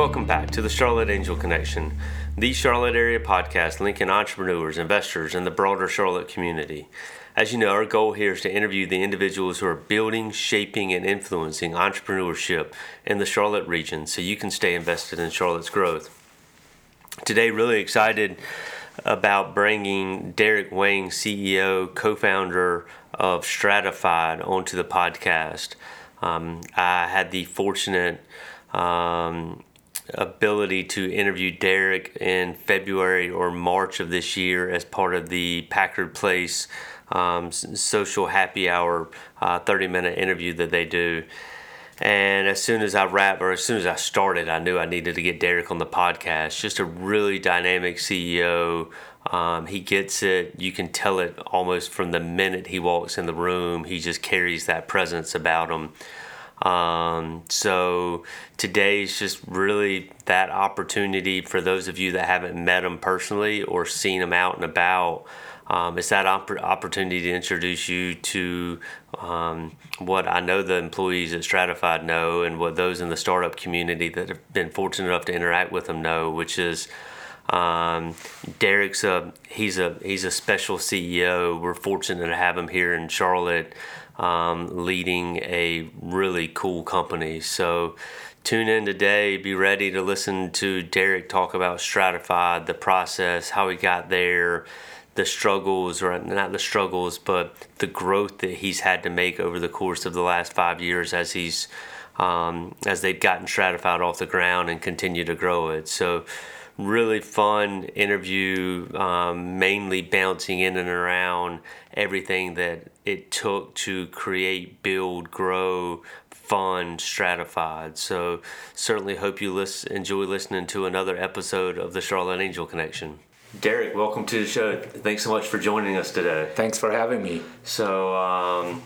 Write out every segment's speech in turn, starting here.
Welcome back to the Charlotte Angel Connection, the Charlotte area podcast linking entrepreneurs, investors, and the broader Charlotte community. As you know, our goal here is to interview the individuals who are building, shaping, and influencing entrepreneurship in the Charlotte region so you can stay invested in Charlotte's growth. Today, really excited about bringing Derek Wang, CEO, co founder of Stratifyd, onto the podcast. Um, I had the fortunate um, ability to interview Derek in February or March of this year as part of the Packard Place um, social happy hour uh, 30 minute interview that they do. And as soon as I wrapped, or as soon as I started, I knew I needed to get Derek on the podcast. Just a really dynamic CEO. Um, he gets it. You can tell it almost from the minute he walks in the room. He just carries that presence about him. Um, so today is just really that opportunity for those of you that haven't met him personally or seen him out and about. Um, it's that opportunity to introduce you to um, what I know the employees at Stratifyd know, and what those in the startup community that have been fortunate enough to interact with him know, which is um, Derek's a he's a he's a special CEO. We're fortunate to have him here in Charlotte um, leading a really cool company. So tune in today. Be ready to listen to Derek talk about Stratifyd, the process, how he got there, the struggles, or not the struggles, but the growth that he's had to make over the course of the last five years as he's um, as they've gotten Stratifyd off the ground and continue to grow it. So really fun interview, um, mainly bouncing in and around everything that it took to create, build, grow, fund, Stratifyd. So certainly hope you listen, enjoy listening to another episode of the Charlotte Angel Connection. Derek, welcome to the show. Thanks so much for joining us today. Thanks for having me. So, um,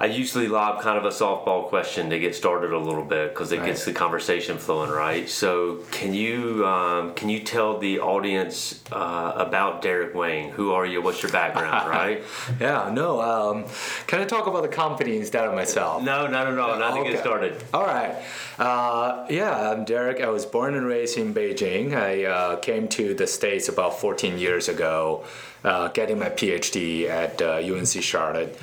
I usually lob kind of a softball question to get started a little bit because it right. gets the conversation flowing, right? So, can you um, can you tell the audience uh, about Derek Wang? Who are you? What's your background, right? yeah, no. Um, can I talk about the company instead of myself? No, no, no, no. Not okay. to get started. All right. Uh, yeah, I'm Derek. I was born and raised in Beijing. I uh, came to the States about 14 years ago, uh, getting my PhD at UNC uh, Charlotte.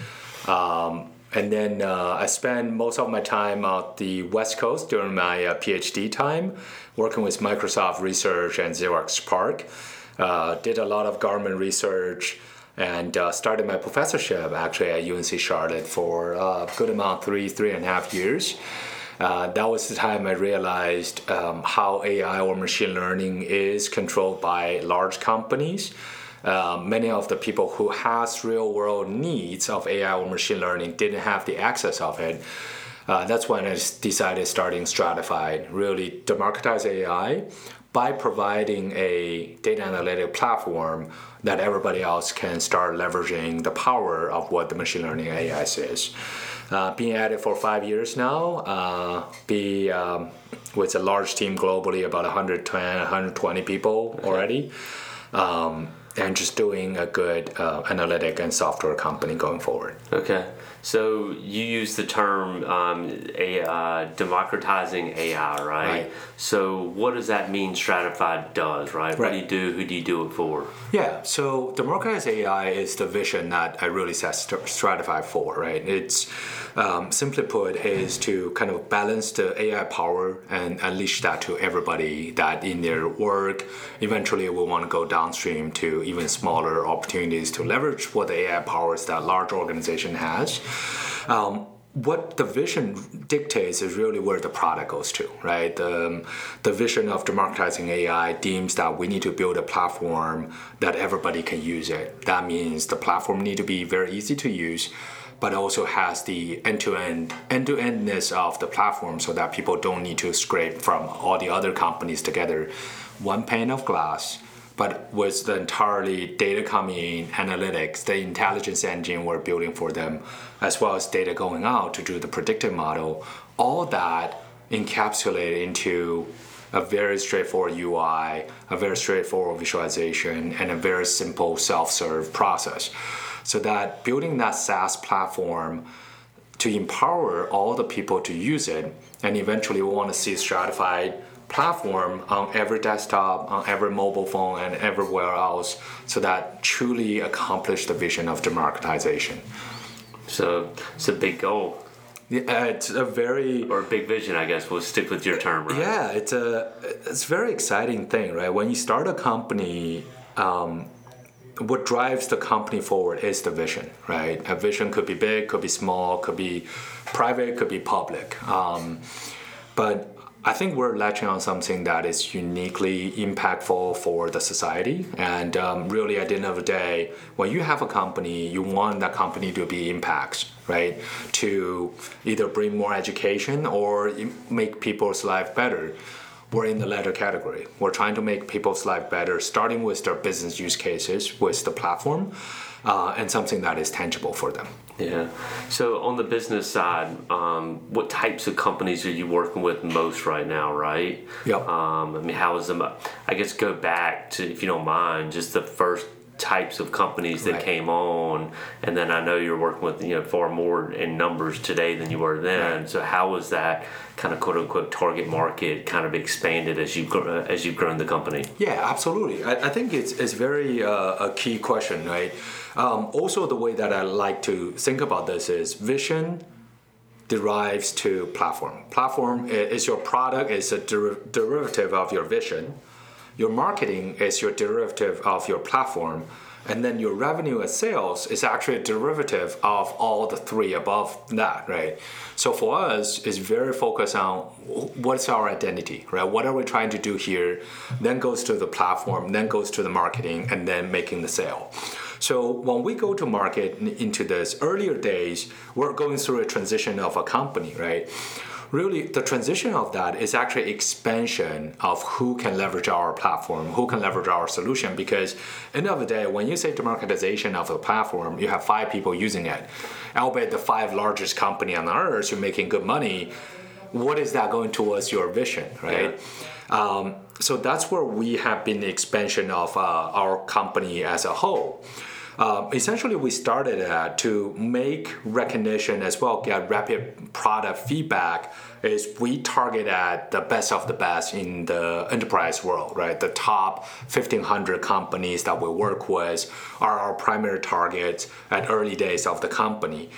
Um, and then uh, I spent most of my time at the West Coast during my uh, PhD time, working with Microsoft Research and Xerox PARC. Uh, did a lot of government research and uh, started my professorship actually at UNC Charlotte for a good amount, three, three and a half years. Uh, that was the time I realized um, how AI or machine learning is controlled by large companies uh, many of the people who has real world needs of AI or machine learning didn't have the access of it. Uh, that's when I decided starting Stratifyd, really democratize AI by providing a data analytic platform that everybody else can start leveraging the power of what the machine learning AI is. Uh, being at it for five years now, uh, be um, with a large team globally, about 110, 120 people already. Um, and just doing a good uh, analytic and software company going forward. Okay. So you use the term um, a, uh, democratizing AI, right? right? So what does that mean? Stratifyd does, right? right? What do you do? Who do you do it for? Yeah. So democratized AI is the vision that I really set Stratifyd for, right? It's um, simply put is to kind of balance the AI power and unleash that to everybody that in their work eventually will want to go downstream to even smaller opportunities to leverage what the AI powers that large organization has. Um, what the vision dictates is really where the product goes to, right? The, the vision of democratizing AI deems that we need to build a platform that everybody can use it. That means the platform need to be very easy to use but also has the end-to-end end-to-endness of the platform so that people don't need to scrape from all the other companies together one pane of glass but with the entirely data coming in analytics the intelligence engine we're building for them as well as data going out to do the predictive model all that encapsulated into a very straightforward UI, a very straightforward visualization, and a very simple self-serve process so that building that SaaS platform to empower all the people to use it. And eventually, we want to see Stratifyd platform on every desktop, on every mobile phone, and everywhere else, so that truly accomplish the vision of democratization. So it's a big goal. Yeah, it's a very or a big vision, I guess. We'll stick with your term, right? Yeah, it's a it's a very exciting thing, right? When you start a company, um, what drives the company forward is the vision, right? A vision could be big, could be small, could be private, could be public. Um, but I think we're latching on something that is uniquely impactful for the society. And um, really, at the end of the day, when you have a company, you want that company to be impacts, right? To either bring more education or make people's life better. We're in the latter category. We're trying to make people's life better, starting with their business use cases with the platform uh, and something that is tangible for them. Yeah. So on the business side, um, what types of companies are you working with most right now? Right. Yep. Um, I mean, how is them? I guess go back to, if you don't mind, just the first types of companies that right. came on, and then I know you're working with you know far more in numbers today than you were then. Right. So how was that kind of quote unquote target market kind of expanded as you've as you've grown the company? Yeah, absolutely. I, I think it's it's very uh, a key question, right? Um, also, the way that I like to think about this is vision derives to platform. Platform is your product, is a der- derivative of your vision. Your marketing is your derivative of your platform. And then your revenue and sales is actually a derivative of all the three above that, right? So for us, it's very focused on what's our identity, right? What are we trying to do here? Then goes to the platform, then goes to the marketing, and then making the sale. So when we go to market into this earlier days, we're going through a transition of a company, right? Really, the transition of that is actually expansion of who can leverage our platform, who can leverage our solution. Because end of the day, when you say democratization of the platform, you have five people using it. Albeit the five largest company on earth, you're making good money. What is that going towards your vision, right? Yeah. Um, so that's where we have been the expansion of uh, our company as a whole. Uh, essentially, we started to make recognition as well, get rapid product feedback. Is we target at the best of the best in the enterprise world, right? The top 1,500 companies that we work with are our primary targets at early days of the company.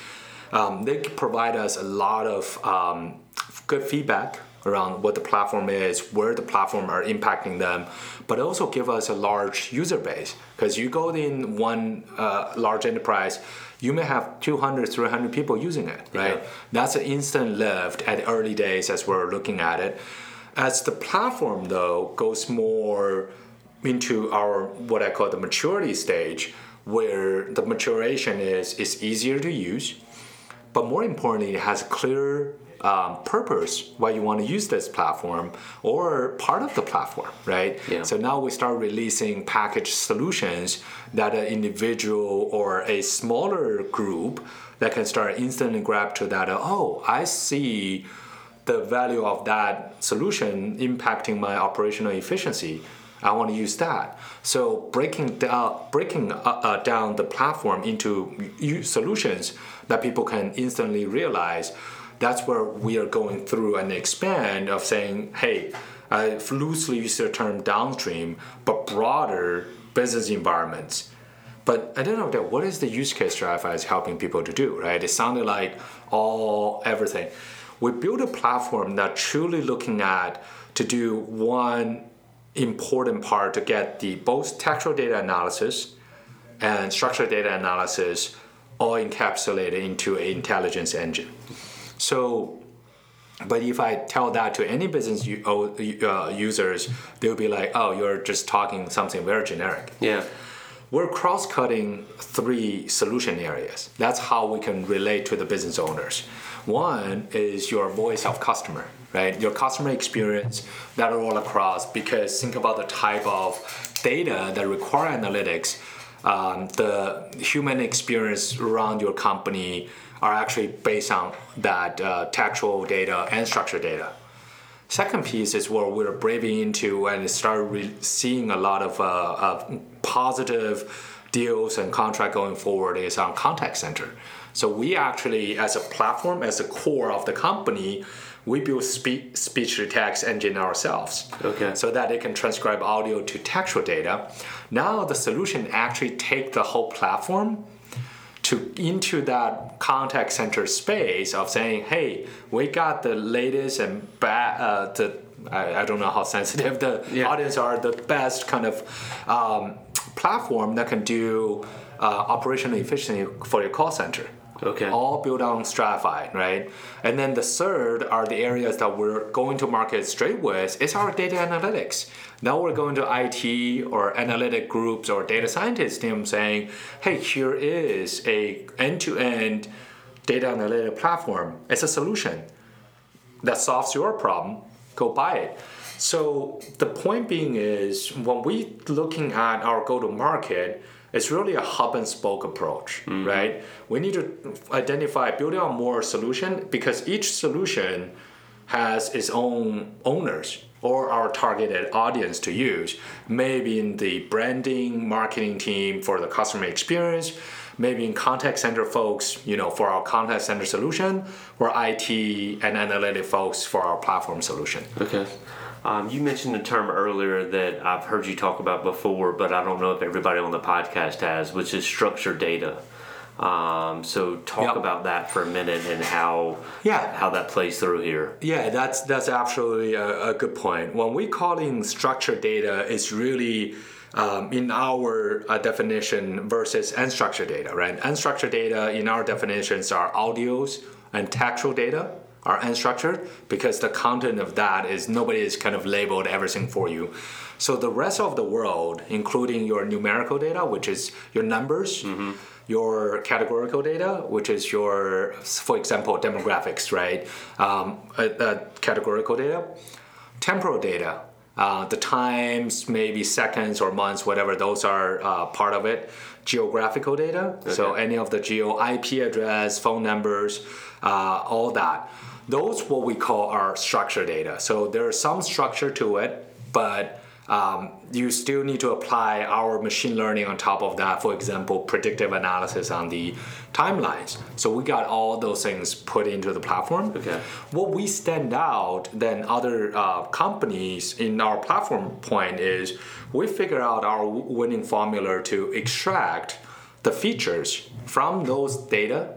Um, they provide us a lot of um, good feedback around what the platform is, where the platform are impacting them, but also give us a large user base. Because you go in one uh, large enterprise, you may have 200, 300 people using it, right? Yeah. That's an instant lift at early days as we're looking at it. As the platform though goes more into our what I call the maturity stage, where the maturation is is easier to use, but more importantly, it has clear um, purpose why you want to use this platform or part of the platform, right? Yeah. So now we start releasing packaged solutions that an individual or a smaller group that can start instantly grab to that. Oh, I see the value of that solution impacting my operational efficiency. I want to use that. So breaking down, breaking uh, uh, down the platform into solutions that people can instantly realize that's where we are going through and expand of saying, hey, I loosely use the term downstream, but broader business environments. But I don't know that what is the use case Stratifi is helping people to do, right? It sounded like all everything. We built a platform that truly looking at to do one important part to get the both textual data analysis and structured data analysis all encapsulated into an intelligence engine. So, but if I tell that to any business uh, users, they'll be like, "Oh, you're just talking something very generic." Yeah. We're cross-cutting three solution areas. That's how we can relate to the business owners. One is your voice of customer, right? Your customer experience that are all across. Because think about the type of data that require analytics, um, the human experience around your company are actually based on that uh, textual data and structured data. Second piece is where we're braving into and start re- seeing a lot of, uh, of positive deals and contract going forward is on contact center. So we actually, as a platform, as a core of the company, we build spe- speech to text engine ourselves. Okay. So that it can transcribe audio to textual data. Now the solution actually take the whole platform to into that contact center space of saying, hey, we got the latest and bad, uh, the I, I don't know how sensitive the Yeah. audience are, the best kind of um, platform that can do uh, operational efficiency for your call center. Okay. All built on Stratify, right? And then the third are the areas that we're going to market straight with is our data analytics. Now we're going to IT or analytic groups or data scientist team saying, hey, here is a end-to-end data analytic platform. It's a solution that solves your problem, go buy it. So the point being is when we looking at our go-to-market, it's really a hub and spoke approach, mm-hmm. right? We need to identify building on more solution because each solution has its own owners or our targeted audience to use. Maybe in the branding, marketing team for the customer experience, maybe in contact center folks, you know, for our contact center solution, or IT and analytic folks for our platform solution. Okay. Um, you mentioned a term earlier that I've heard you talk about before, but I don't know if everybody on the podcast has, which is structured data. Um, so talk Yep. about that for a minute and how Yeah. how that plays through here. Yeah, that's that's absolutely a, a good point. When we calling structured data, it's really um, in our uh, definition versus unstructured data, right? Unstructured data in our definitions are audios and textual data are unstructured because the content of that is nobody is kind of labeled everything for you. So the rest of the world, including your numerical data, which is your numbers, your categorical data, which is your, for example, demographics, right? Um, uh, uh, categorical data, temporal data, uh, the times, maybe seconds or months, whatever, those are uh, part of it. Geographical data, so any of the geo IP address, phone numbers, uh, all that. Those what we call our structured data. So there is some structure to it, but um, you still need to apply our machine learning on top of that. For example, predictive analysis on the timelines. So we got all those things put into the platform. Okay. What we stand out than other uh, companies in our platform point is we figure out our winning formula to extract the features from those data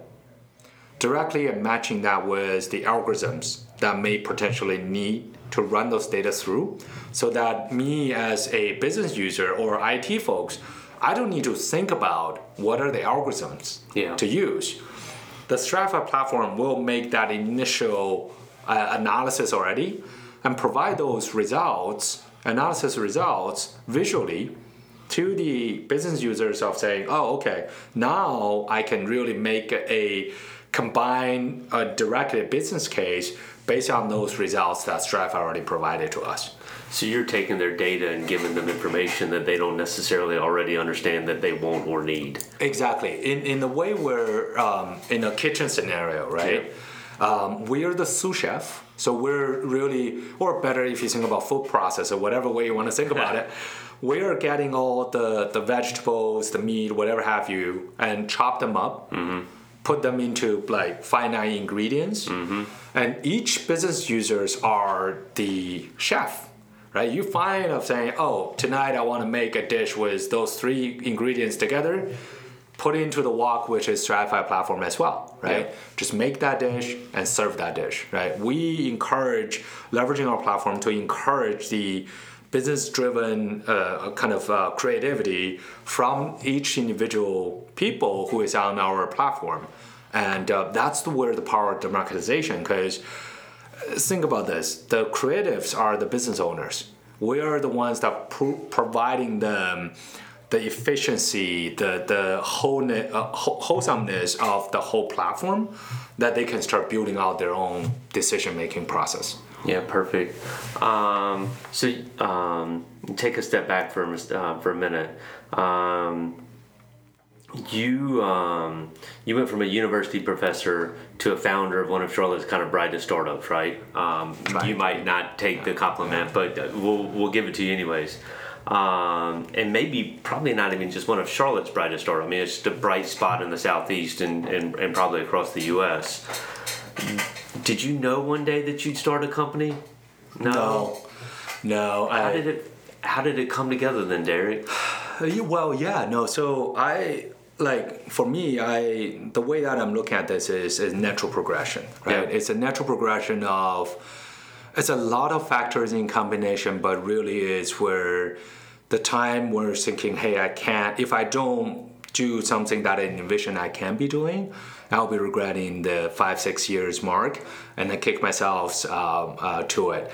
directly matching that with the algorithms that may potentially need to run those data through. So that me as a business user or IT folks I don't need to think about what are the algorithms Yeah. to use. The Stratify platform will make that initial uh, analysis already and provide those results analysis results visually to the business users of saying, oh, okay, now I can really make a combined, a directed business case based on those results that Stripe already provided to us. So you're taking their data and giving them information that they don't necessarily already understand that they want or need. Exactly. In, in the way we're um, in a kitchen scenario, right? Um, we're the sous chef. So we're really, or better if you think about food process or whatever way you want to think about it, we're getting all the, the vegetables, the meat, whatever have you, and chop them up, put them into like finite ingredients. Mm-hmm. And each business users are the chef right? You find of saying, oh, tonight I want to make a dish with those three ingredients together, put into the wok, which is Stratify platform as well, right? Yeah. Just make that dish and serve that dish, right? We encourage leveraging our platform to encourage the business-driven uh, kind of uh, creativity from each individual people who is on our platform, and uh, that's where the power of democratization, because think about this. The creatives are the business owners. We are the ones that pro- providing them the efficiency the the wholeness, uh, wholesomeness of the whole platform that they can start building out their own decision making process Yeah, perfect. Um, so um, take a step back for a uh, for a minute. Um, you um, you went from a university professor to a founder of one of Charlotte's kind of brightest startups, right? Um, Right. You might not take the compliment, but uh, we'll we'll give it to you anyways. um, and maybe probably not even just one of Charlotte's brightest stars. I mean, it's just a bright spot in the southeast and, and, and probably across the U.S. Did you know one day that you'd start a company? No, no. How I, did it How did it come together then, Derek? You- Well, yeah, no. So I like for me, I the way that I'm looking at this is is natural progression, right? Yeah. It's a natural progression of it's a lot of factors in combination, but really is where the time we're thinking, hey, I can't if I don't do something that I envision I can be doing, I'll be regretting the five six years mark, and then kick myself um, uh, to it.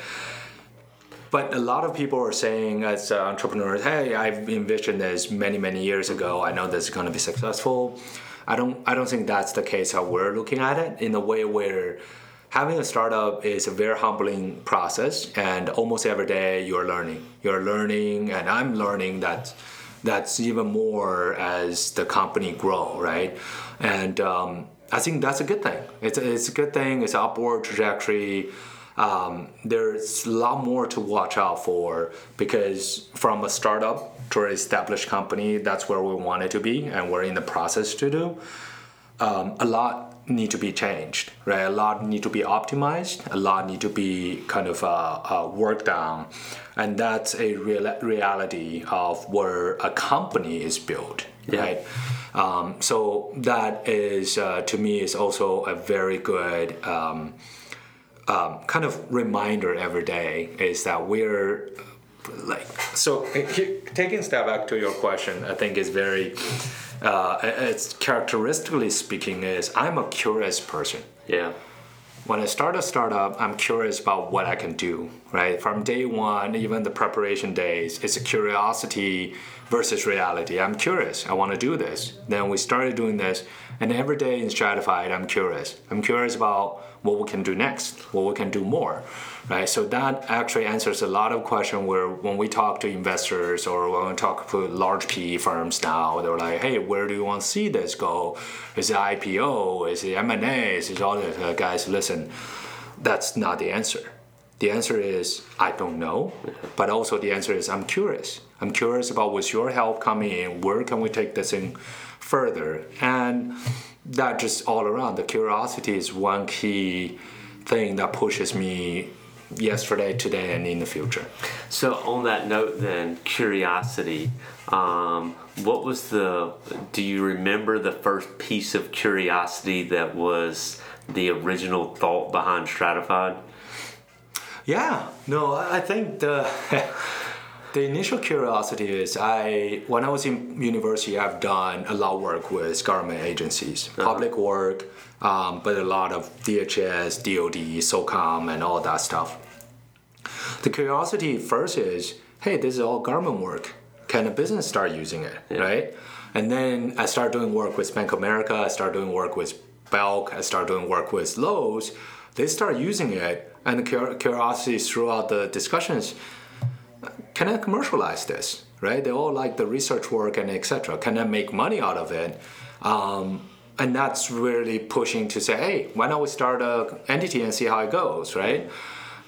But a lot of people are saying, as uh, entrepreneurs, "Hey, I've envisioned this many, many years ago. I know this is going to be successful." I don't. I don't think that's the case. How we're looking at it in a way where having a startup is a very humbling process, and almost every day you're learning. You're learning, and I'm learning that that's even more as the company grow, right? And um, I think that's a good thing. It's a, it's a good thing. It's upward trajectory um, there's a lot more to watch out for because from a startup to an established company, that's where we want it to be, and we're in the process to do. Um, a lot need to be changed, right? A lot need to be optimized. A lot need to be kind of uh, uh, worked on, and that's a real reality of where a company is built, Yeah. right? Um, so that is uh, to me is also a very good. Um, um, kind of reminder every day is that we're like so he- taking a step back to your question i think is very uh, it's characteristically speaking is i'm a curious person Yeah. when I start a startup, I'm curious about what I can do, right? From day one, even the preparation days, it's a curiosity versus reality. I'm curious. I want to do this. Then we started doing this, and every day in Stratifyd, I'm curious. I'm curious about what we can do next, what we can do more, right? So that actually answers a lot of questions where when we talk to investors or when we talk to large PE firms now, they're like, hey, where do you want to see this go? Is it IPO? Is it M&A? Is it all this? Uh, guys, listen, that's not the answer. The answer is I don't know, but also the answer is I'm curious. I'm curious about with your help coming in, where can we take this thing further? And that just all around. The curiosity is one key thing that pushes me yesterday, today, and in the future. So on that note, then curiosity. Um, what was the? Do you remember the first piece of curiosity that was the original thought behind Stratifyd? Yeah, no, I think the the initial curiosity is I when I was in university, I've done a lot of work with government agencies, public work, um, but a lot of DHS, DoD, SOCOM, and all that stuff. The curiosity first is, hey, this is all government work. Can a business start using it, right? And then I start doing work with Bank of America. I start doing work with Belk. I start doing work with Lowe's. They start using it, and the curiosity throughout the discussions can I commercialize this? Right? They all like the research work and etc. Can I make money out of it? Um, and that's really pushing to say, hey, why don't we start a entity and see how it goes, right?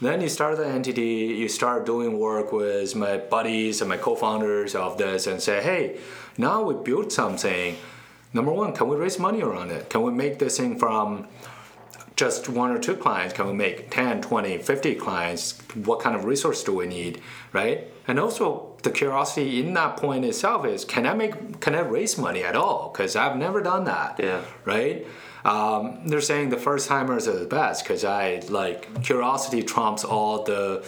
Then you start the entity, you start doing work with my buddies and my co-founders of this, and say, hey, now we built something. Number one, can we raise money around it? Can we make this thing from just one or two clients can we make 10 20 50 clients what kind of resource do we need right and also the curiosity in that point itself is can i make can i raise money at all because i've never done that Yeah. right um, they're saying the first timers are the best because i like curiosity trumps all the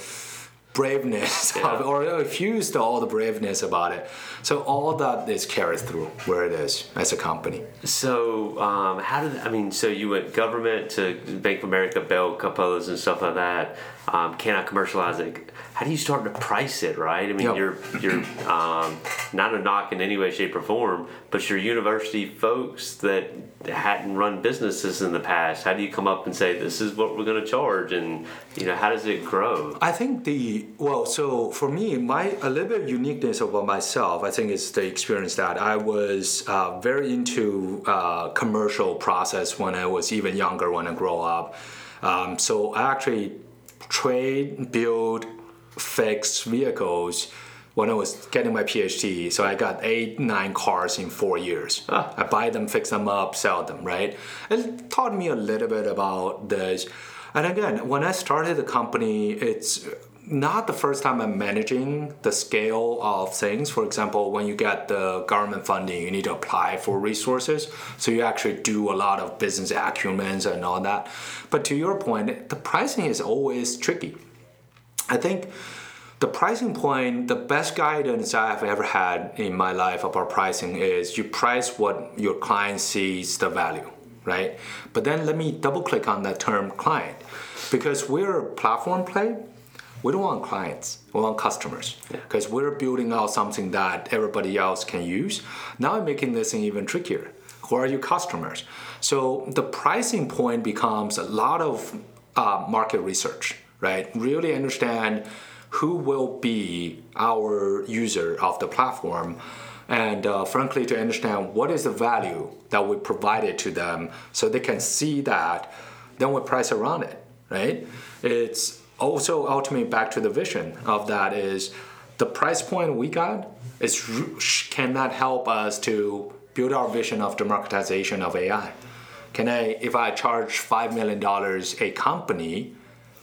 braveness Yeah. of, or refused all the braveness about it so all that is carried through where it is as a company So um, how did I mean? So you went government to Bank of America, Bell, Capellas, and stuff like that. Um, can I commercialize it? How do you start to price it? Right? I mean, Yep. you're you're um, not a knock in any way, shape, or form, but you're university folks that hadn't run businesses in the past. How do you come up and say this is what we're going to charge, and you know how does it grow? I think the well, so for me, my a little bit uniqueness about myself, I think is the experience that I was uh, very into uh, commercial process when I was even younger when I grow up. Um, so I actually trade, build, fix vehicles when I was getting my PhD. So I got eight, nine cars in four years. Ah. I buy them, fix them up, sell them, right? It taught me a little bit about this. And again, when I started the company, it's not the first time I'm managing the scale of things. For example, when you get the government funding, you need to apply for resources. So you actually do a lot of business acumen and all that. But to your point, the pricing is always tricky. I think the pricing point, the best guidance I've ever had in my life about pricing is you price what your client sees the value, right? But then let me double click on that term client because we're a platform play. We don't want clients, we want customers because we're building out something that everybody else can use. Now I'm making this thing even trickier. Who are your customers? So the pricing point becomes a lot of uh, market research, right? Really understand who will be our user of the platform and uh, frankly to understand what is the value that we provided to them so they can see that then we price around it right it's also ultimately back to the vision of that is the price point we got is cannot help us to build our vision of democratization of ai can i if i charge five million dollars a company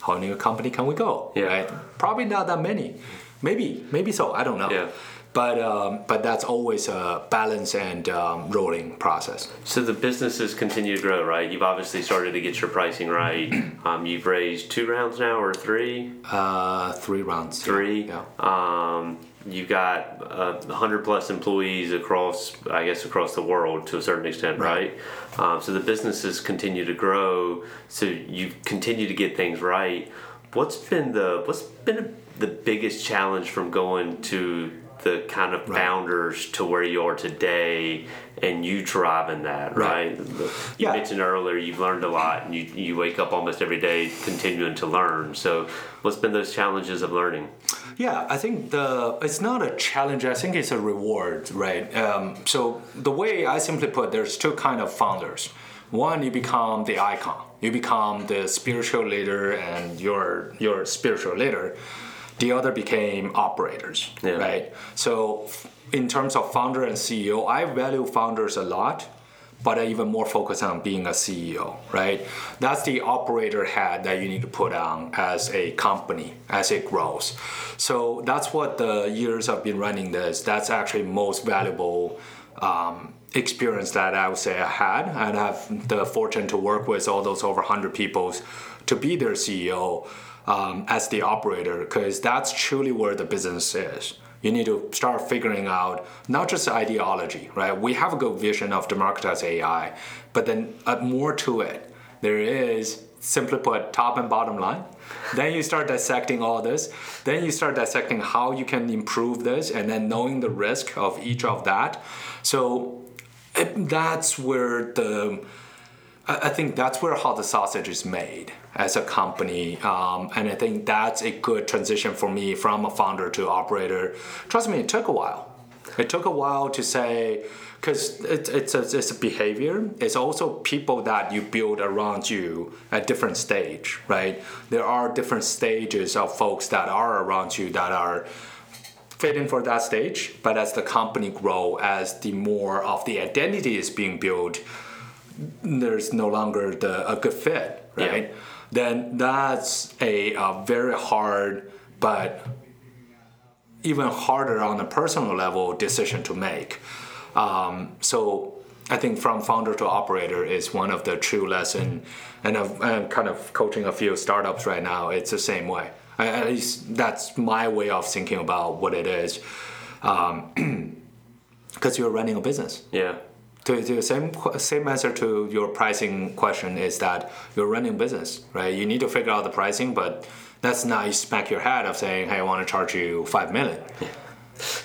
how many company can we go? Yeah. Right? Probably not that many. Maybe, maybe so. I don't know. Yeah. But um, but that's always a balance and um, rolling process. So the businesses continue to grow, right? You've obviously started to get your pricing right. Um, you've raised two rounds now, or three? Uh, three rounds. Three. Yeah. Um, you've got uh, 100 plus employees across, I guess, across the world to a certain extent, right? Um, so the businesses continue to grow. So you continue to get things right. What's been the what's been the biggest challenge from going to the kind of founders to where you are today and you driving that right, Right. you Yeah. mentioned earlier you've learned a lot and you, you wake up almost every day continuing to learn so what's been those challenges of learning Yeah, I think the it's not a challenge. I think it's a reward, right? Um, so the way I simply put, there's two kind of founders. One, you become the icon. You become the spiritual leader, and your your spiritual leader. The other became operators, Yeah. right? So, in terms of founder and CEO, I value founders a lot but I even more focused on being a CEO, right? That's the operator hat that you need to put on as a company as it grows. So that's what the years I've been running this. That's actually most valuable um, experience that I would say I had, and I have the fortune to work with all those over 100 people to be their CEO um, as the operator, because that's truly where the business is you need to start figuring out not just ideology, right? We have a good vision of democratize AI, but then uh, more to it. There is simply put top and bottom line. then you start dissecting all this. Then you start dissecting how you can improve this, and then knowing the risk of each of that. So it, that's where the I I think that's where how the sausage is made as a company, um, and I think that's a good transition for me from a founder to operator. Trust me, it took a while. It took a while to say because it, it's a, it's a behavior. It's also people that you build around you at different stage, right? There are different stages of folks that are around you that are fitting for that stage. But as the company grow, as the more of the identity is being built, there's no longer the a good fit, right? Yeah. Then that's a, a very hard, but even harder on a personal level decision to make. Um, so I think from founder to operator is one of the true lesson, and I'm kind of coaching a few startups right now. It's the same way. At least that's my way of thinking about what it is, because you're running a business yeah to, to the same same answer to your pricing question is that you're running business, right? You need to figure out the pricing, but that's not you smack your head of saying, "Hey, I want to charge you five million.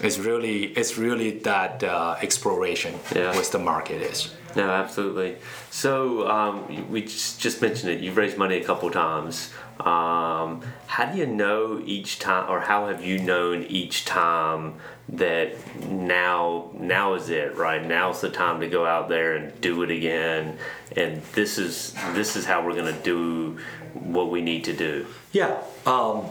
It's really it's really that uh, exploration Yeah. with the market is. No, absolutely. So um, we just, just mentioned it. You've raised money a couple times. Um, how do you know each time, or how have you known each time that now now is it? Right now's the time to go out there and do it again, and this is this is how we're going to do what we need to do. Yeah. Um,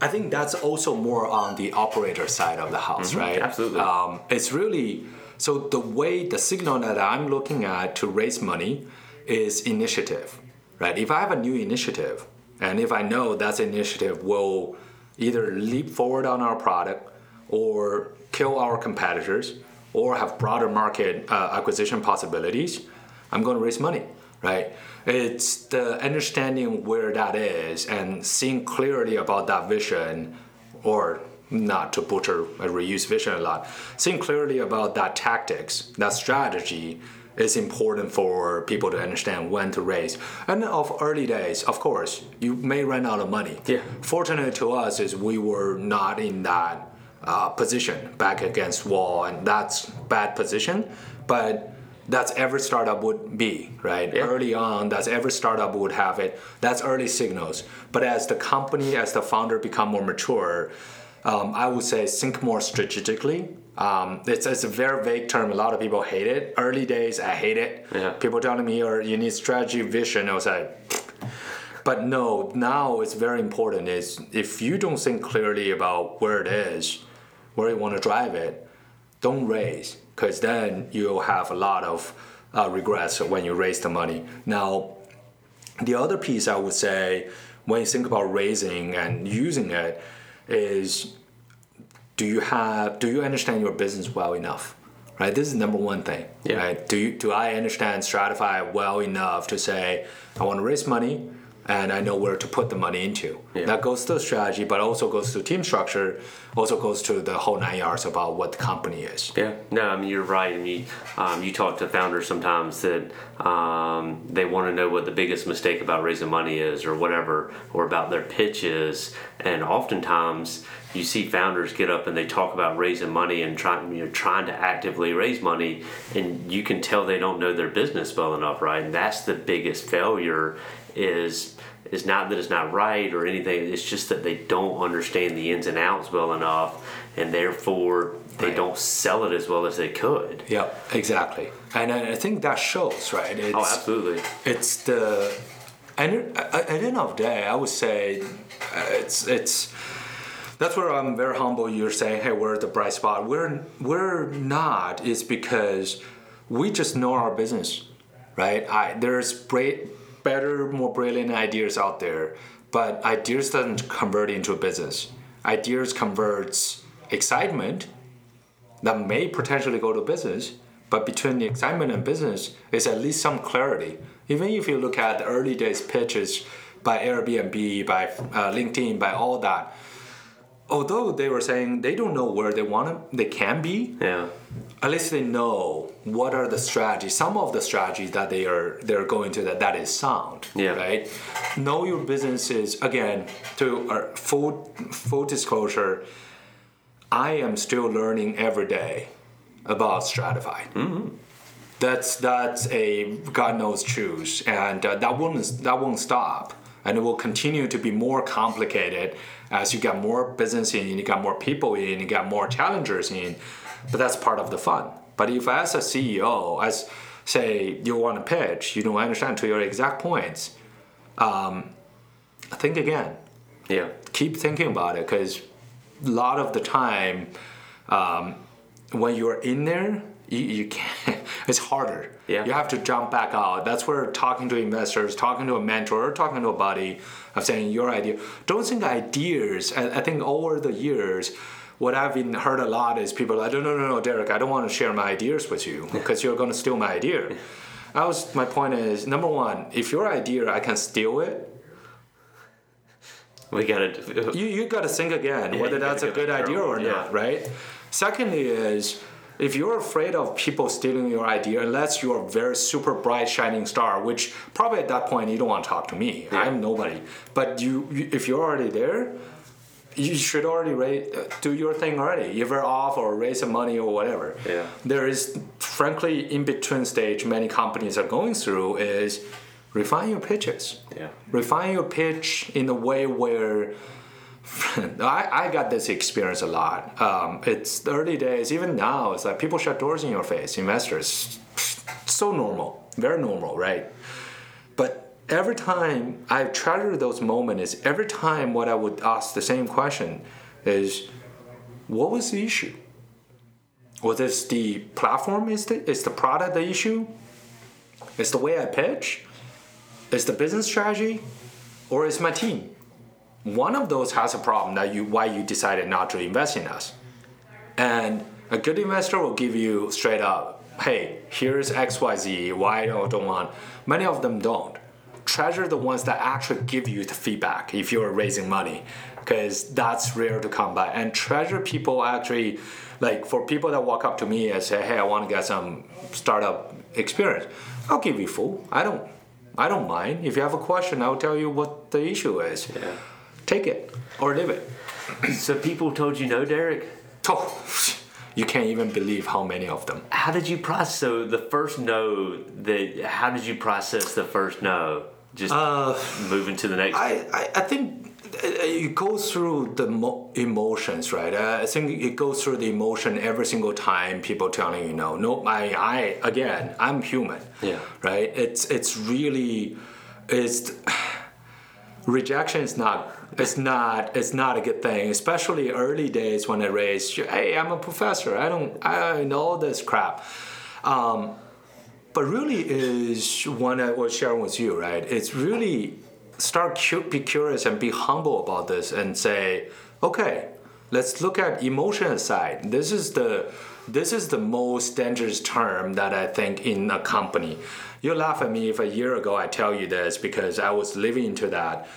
I think that's also more on the operator side of the house, right? Mm-hmm. absolutely. Um, it's really so the way the signal that I'm looking at to raise money is initiative, right? If I have a new initiative, and if I know that initiative will either leap forward on our product or kill our competitors or have broader market uh, acquisition possibilities, I'm going to raise money, right? It's the understanding where that is and seeing clearly about that vision, or not to butcher a reuse vision a lot, seeing clearly about that tactics, that strategy is important for people to understand when to raise. And of early days, of course, you may run out of money. Yeah. Fortunate to us is we were not in that uh, position back against wall, and that's bad position. But that's every startup would be right Yeah. early on. That's every startup would have it. That's early signals. But as the company, as the founder become more mature, um, I would say think more strategically. Um, it's, it's a very vague term. A lot of people hate it. Early days, I hate it. Yeah. People telling me, or you need strategy, vision. I was like, but no, now it's very important. Is if you don't think clearly about where it is, where you want to drive it, don't raise, because then you'll have a lot of uh, regrets when you raise the money. Now, the other piece I would say when you think about raising and using it is do you have do you understand your business well enough? Right? This is number one thing Yeah. right? Do you do i understand stratify well enough to say i want to raise money and i know where to put the money into Yeah. that goes to strategy but also goes to team structure also goes to the whole nine yards about what the company is Yeah, no, I mean you're right. I mean, um, you talk to founders sometimes that um, they want to know what the biggest mistake about raising money is, or whatever, or about their pitch is, and oftentimes you see founders get up and they talk about raising money and trying, you know, trying to actively raise money, and you can tell they don't know their business well enough, right? And that's the biggest failure is is not that it's not right or anything. It's just that they don't understand the ins and outs well enough, and therefore they Right. don't sell it as well as they could. yeah exactly and i think that shows right it's, Oh, absolutely. it's the and at the end of the day, I would say uh, it's it's that's where I'm very humble. You're saying, hey, we're the bright spot. We're we're not. It's because we just know our business, right? I there's great, better, more brilliant ideas out there, but ideas doesn't convert into a business. Ideas converts excitement that may potentially go to business, but between the excitement and business is at least some clarity. Even if you look at the early days pitches by Airbnb, by uh, LinkedIn, by all that, although they were saying they don't know where they want to, they can be, Yeah. at least they know what are the strategies some of the strategies that they are they're going to that that is sound Yeah. right know your businesses again to uh, full full disclosure i am still learning every day about stratify that's that's a god knows truth and uh, that won't that won't stop and it will continue to be more complicated as you get more business in you got more people in you got more challengers in but that's part of the fun but if as a ceo as say you want to pitch you don't understand to your exact points um, think again Yeah. keep thinking about it because a lot of the time um, when you're in there you, you can't it's harder Yeah. you have to jump back out that's where talking to investors talking to a mentor or talking to a buddy of saying your idea don't think ideas i, I think over the years what I've been heard a lot is people are like, no, no, no, no, Derek, I don't want to share my ideas with you because you're going to steal my idea. I was, my point is, number one, if your idea, I can steal it, We got to. you you got to think again Yeah, whether that's a good idea or Yeah. not, right? Secondly, is if you're afraid of people stealing your idea, unless you're a very super bright shining star, which probably at that point you don't want to talk to me. Yeah. I'm nobody. But you, you, if you're already there, you should already raise, do your thing already. You're off or raise some money or whatever. Yeah. There is, frankly, in between stage many companies are going through is refine your pitches Yeah. refine your pitch in a way where I, I got this experience a lot. Um, it's the early days, even now, it's like people shut doors in your face, investors. So normal, very normal, right? But every time I treasure those moments is every time what I would ask the same question is, what was the issue? Was this the platform? Is the is the product the issue? Is the way I pitch? Is the business strategy? Or is my team? One of those has a problem that you why you decided not to invest in us. And a good investor will give you straight up, hey, here's XYZ, why I don't want. Many of them don't. Treasure the ones that actually give you the feedback if you're raising money, because that's rare to come by. And treasure people actually, like for people that walk up to me and say, hey, I want to get some startup experience, I'll give you full. I don't I don't mind. If you have a question, I'll tell you what the issue is. Yeah. Take it or leave it. So people told you no, Derek. Oh, you can't even believe how many of them. How did you process? So the first no that how did you process the first no? Just uh, moving to the next. I, I, I think uh, uh, it goes through the mo- emotions, right? Uh, I think it goes through the emotion every single time people telling you no. No, I, I again, I'm human. Yeah. Right. It's it's really, it's rejection is not it's not it's not a good thing especially early days when i raised hey i'm a professor. I don't i know this crap. Um, but really is one i was sharing with you right? It's really start cu- be curious and be humble about this and say okay let's look at emotion aside. This is the this is the most dangerous term that i think in a company. You laugh at me if a year ago i tell you this because i was living into that.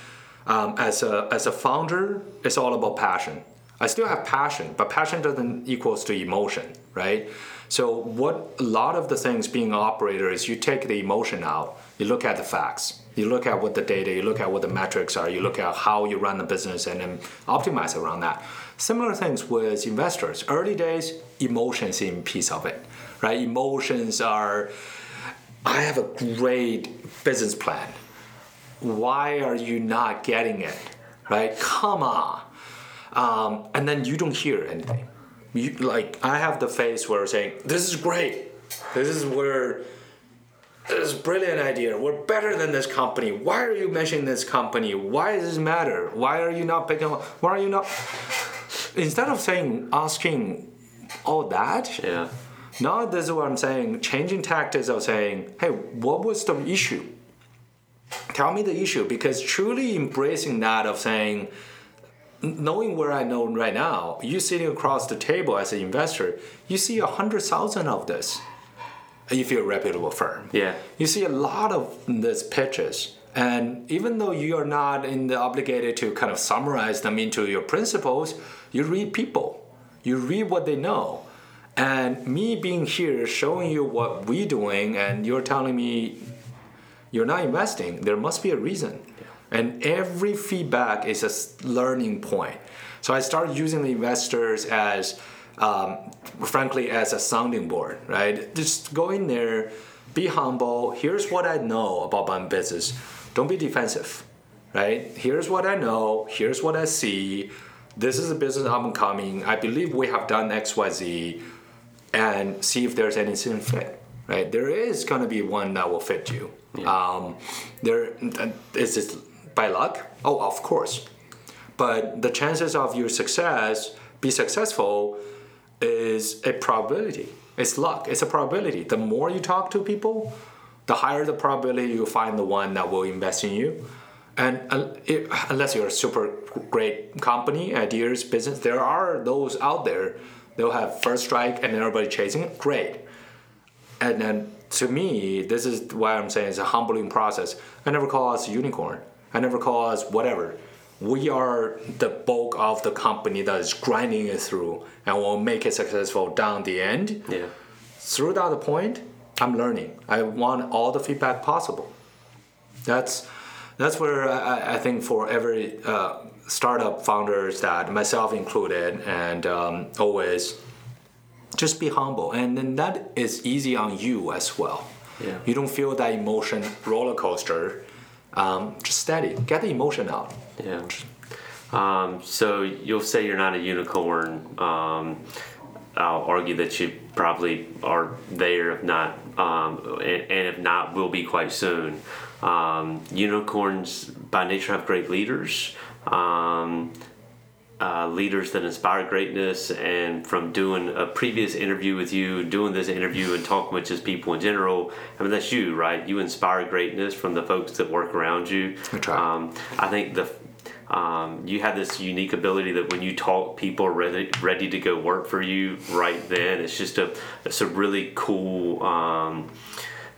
Um, as a as a founder it's all about passion. I still have passion but passion doesn't equals to emotion right? So what a lot of the things being operator is you take the emotion out. You look at the facts. You look at what the data you look at what the metrics are. You look at how you run the business and then optimize around that similar things with investors. Early days emotions in piece of it right? Emotions are i have a great business plan. Why are you not getting it? Right? Come on. Um, and then you don't hear anything. You, like i have the face where saying this is great. This is where this is brilliant idea. We're better than this company. Why are you mentioning this company? Why does this matter? Why are you not picking up? Why are you not instead of saying asking all that? Yeah. now this is what i'm saying. Changing tactics of saying hey what was the issue? Tell me the issue. Because truly embracing that of saying knowing where i know right now you sitting across the table as an investor you see a hundred thousand of this if you're a reputable firm. Yeah. you see a lot of these pitches. And even though you are not in the obligated to kind of summarize them into your principles you read people. You read what they know. And me being here showing you what we're doing and you're telling me you're not investing there must be a reason. And every feedback is a learning point. So i started using the investors as um, frankly as a sounding board right? Just go in there be humble. Here's what i know about my business. Don't be defensive right? Here's what i know. Here's what i see this is a business up and coming i believe we have done xyz and see if there's any anything fit. Right, there is going to be one that will fit you. Um, there is it by luck? Oh, of course, but the chances of your success be successful is a probability. It's luck. It's a probability. The more you talk to people, the higher the probability you find the one that will invest in you. And uh, it, unless you're a super great company, ideas, business, there are those out there. They'll have first strike and everybody chasing it. Great. And then to me, this is why I'm saying it's a humbling process. I never call us unicorn. I never call us whatever. We are the bulk of the company that is grinding it through and will make it successful down the end. Yeah. Through that point, I'm learning. I want all the feedback possible. That's that's where I, I think for every uh, startup founders that myself included and um, always just be humble and then that is easy on you as well Yeah. you don't feel that emotion roller coaster um, just steady get the emotion out Yeah. Um, so you'll say you're not a unicorn. Um, I'll argue that you probably are there, if not, um, and, and, if not, will be quite soon. Um, unicorns by nature have great leaders. Um, uh, leaders that inspire greatness, and from doing a previous interview with you, doing this interview, and talking with just people in general. I mean, that's you, right? You inspire greatness from the folks that work around you. I Um, I think the um, you have this unique ability that when you talk, people are ready, ready to go work for you right then. It's just a it's a really cool. Um,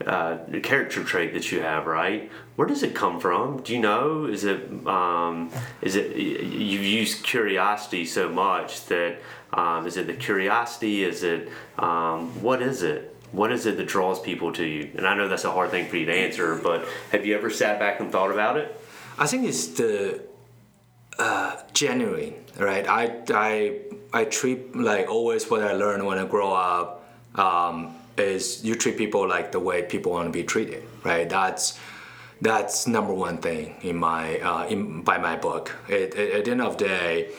uh, character trait that you have, right? Where does it come from? Do you know? Is it um, is it you use curiosity so much that um, is it the curiosity? Is it um, what is it? What is it that draws people to you? And I know that's a hard thing for you to answer, but have you ever sat back and thought about it? I think it's the uh, genuine, right? I I I treat like always what I learned when I grow up. Um, is you treat people like the way people want to be treated, right? That's that's number one thing in my uh, in by my book. It, it, at the end of the day,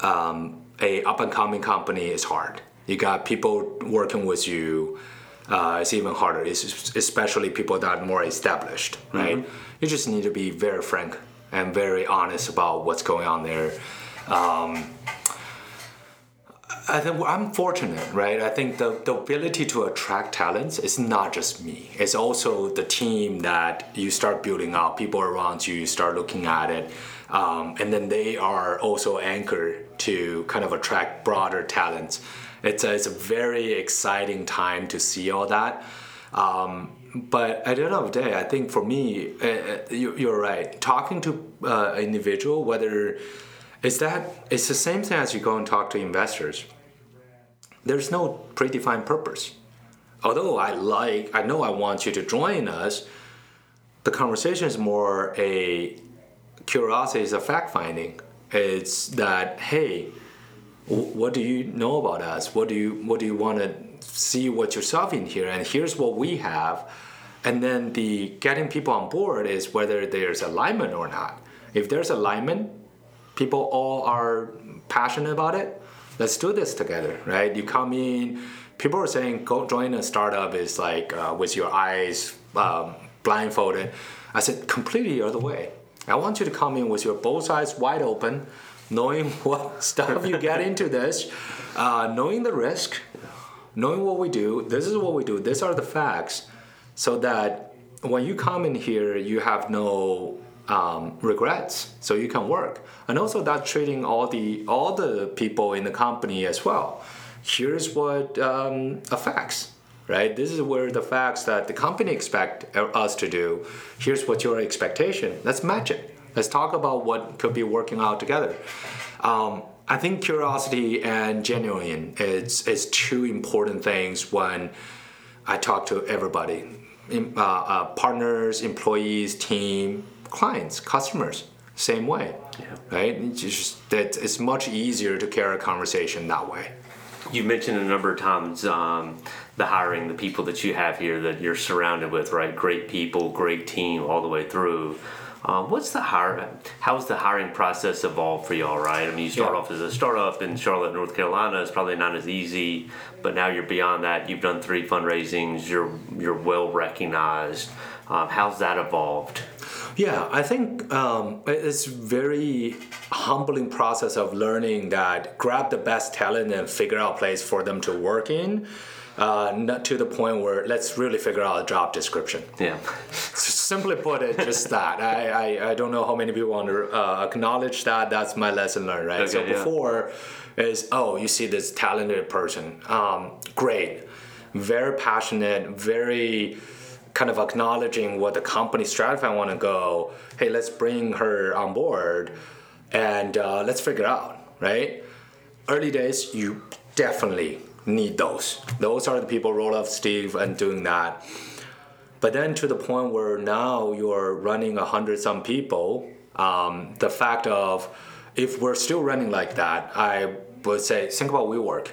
um, a up and coming company is hard. You got people working with you. Uh, it's even harder. It's especially people that are more established, right? Mm-hmm. You just need to be very frank and very honest about what's going on there. Um, I think I'm fortunate, right? I think the, the ability to attract talents is not just me. It's also the team that you start building up, people around you, you start looking at it. Um, and then they are also anchored to kind of attract broader talents. It's a, it's a very exciting time to see all that. Um, but at the end of the day, I think for me, uh, uh you, are right. Talking to uh, an individual, whether it's that, it's the same thing as you go and talk to investors there's no predefined purpose. Although I like, I know I want you to join us, the conversation is more a curiosity, is a fact finding. It's that, hey, what do you know about us? What do you what do you want to see what yourself in here? And here's what we have. And then the getting people on board is whether there's alignment or not. If there's alignment, people all are passionate about it let's do this together, right? You come in, people are saying go join a startup is like uh, with your eyes um, blindfolded. I said completely the other way. I want you to come in with your both eyes wide open, knowing what stuff you get into this, uh, knowing the risk, knowing what we do. This is what we do. These are the facts, so that when you come in here, you have no um, regrets so you can work. And also that treating all the all the people in the company as well. Here's what um, affects right? This is where the facts that the company expect us to do. Here's what your expectation. Let's match it. Let's talk about what could be working out together. Um, i think curiosity and genuine is, is two important things when i talk to everybody uh, uh, partners employees team clients, customers, same way, yeah. right? It's just that it's much easier to carry a conversation that way. You mentioned a number of times um, the hiring, the people that you have here that you're surrounded with, right? Great people, great team, all the way through. Um, what's the hire? How's the hiring process evolved for y'all? Right? I mean, you start yeah. off as a startup in Charlotte, North Carolina. It's probably not as easy, but now you're beyond that. You've done three fundraisings. You're you're well recognized. Um, how's that evolved? Yeah, I think um, it's very humbling process of learning that grab the best talent and figure out a place for them to work in. Uh, not to the point where let's really figure out a job description. Yeah. Simply put it, just that. I, I, I don't know how many people want to uh, acknowledge that. That's my lesson learned, right? Okay, so before yeah. is, oh, you see this talented person. Um, great. Very passionate, very kind of acknowledging what the company stratify want to go hey let's bring her on board and uh, let's figure it out right early days you definitely need those those are the people roll up steve and doing that but then to the point where now you're running a hundred some people um, the fact of if we're still running like that i would say think about WeWork.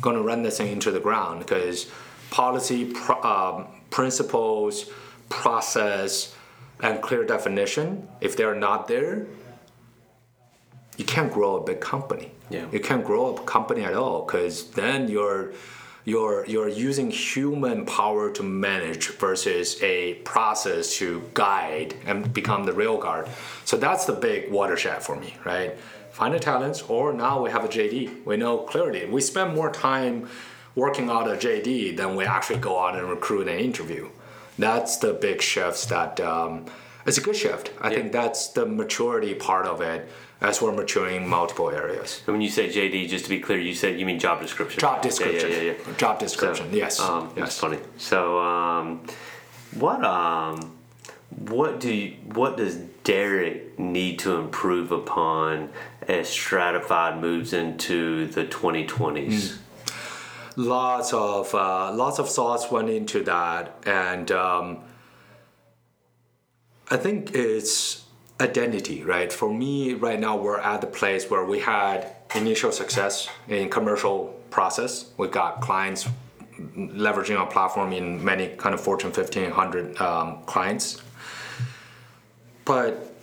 going to run this thing into the ground because policy um, principles, process, and clear definition, if they're not there, you can't grow a big company. Yeah. You can't grow a company at all because then you're you're you're using human power to manage versus a process to guide and become the real guard. So that's the big watershed for me, right? Find the talents, or now we have a JD. We know clearly we spend more time working out a JD than we actually go out and recruit and interview. That's the big shifts that um, it's a good shift. I Yeah. think that's the maturity part of it as we're maturing multiple areas. And when you say JD, just to be clear, you said you mean job description. Job description. Yeah, yeah, yeah. Job So, description. yes. Um, yes. That's funny. So, um, what um, what do you, what does Derek need to improve upon as Stratifyd moves into the 2020s? lots of uh, lots of thoughts went into that, and um, I think it's identity, right? For me, right now we're at the place where we had initial success in commercial process. We got clients leveraging our platform in many kind of Fortune 1500 um, clients, but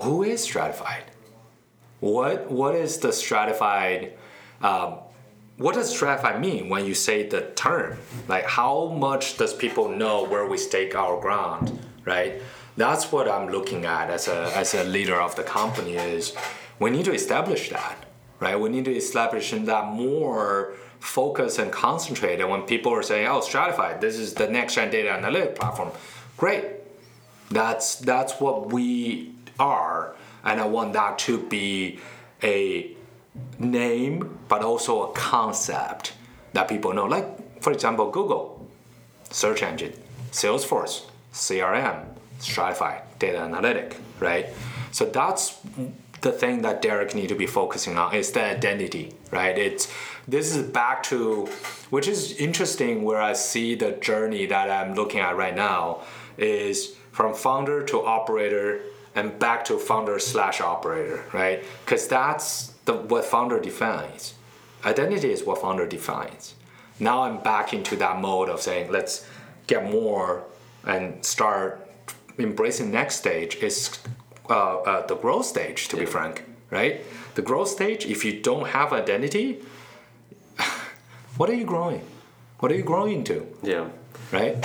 who is Stratifyd? What what is the Stratifyd? Um, what does Stratifyd mean when you say the term? Like how much does people know where we stake our ground, right? That's what I'm looking at as a as a leader of the company is we need to establish that, right? We need to establish that more focus and concentrate. And when people are saying, "Oh, Stratifyd, this is the next gen data analytic platform," great. That's that's what we are, and I want that to be a name, but also a concept that people know. Like, for example, Google, search engine, Salesforce, CRM, Stratify, data analytic, right? So that's the thing that Derek need to be focusing on is the identity, right? It's this is back to which is interesting where I see the journey that I'm looking at right now is from founder to operator and back to founder slash operator, right? Because that's the what founder defines. Identity is what founder defines. Now I'm back into that mode of saying let's get more and start embracing next stage is uh, uh, the growth stage to be frank right the growth stage if you don't have identity what are you growing what are you growing to? Yeah. right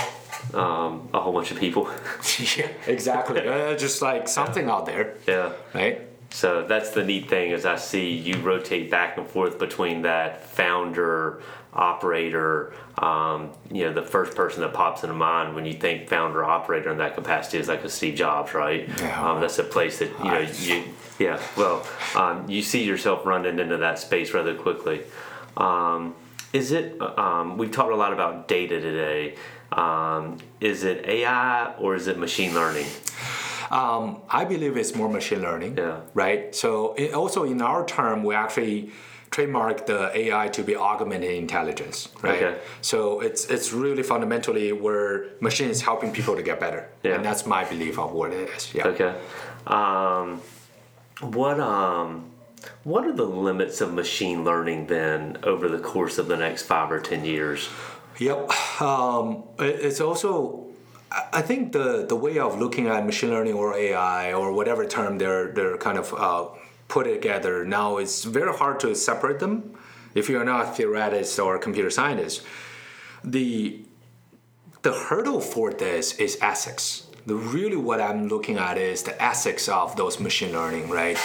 Um, a whole bunch of people. yeah exactly uh, just like something out there yeah. right So that's the neat thing is I see you rotate back and forth between that founder, operator. Um, you know, the first person that pops into mind when you think founder, operator in that capacity is like a Steve Jobs, right? Yeah. Um, that's a place that you know you. Yeah. Well, um, you see yourself running into that space rather quickly. Um, is it? Um, we've talked a lot about data today. Um, is it AI or is it machine learning? um, i believe it's more machine learning Yeah. right so it, also in our term we actually trademark the ai to be augmented intelligence right Okay. so it's it's really fundamentally where machine is helping people to get better Yeah. and that's my belief of what it is yeah Okay. Um, what um, what are the limits of machine learning then over the course of the next five or ten years? Yep. Um, it- it's also, I I think the, the way of looking at machine learning or AI or whatever term they're they're kind of uh, put it together now it's very hard to separate them. If you're not a theoretist or a computer scientist, the the hurdle for this is ethics. The really what I'm looking at is the ethics of those machine learning, right?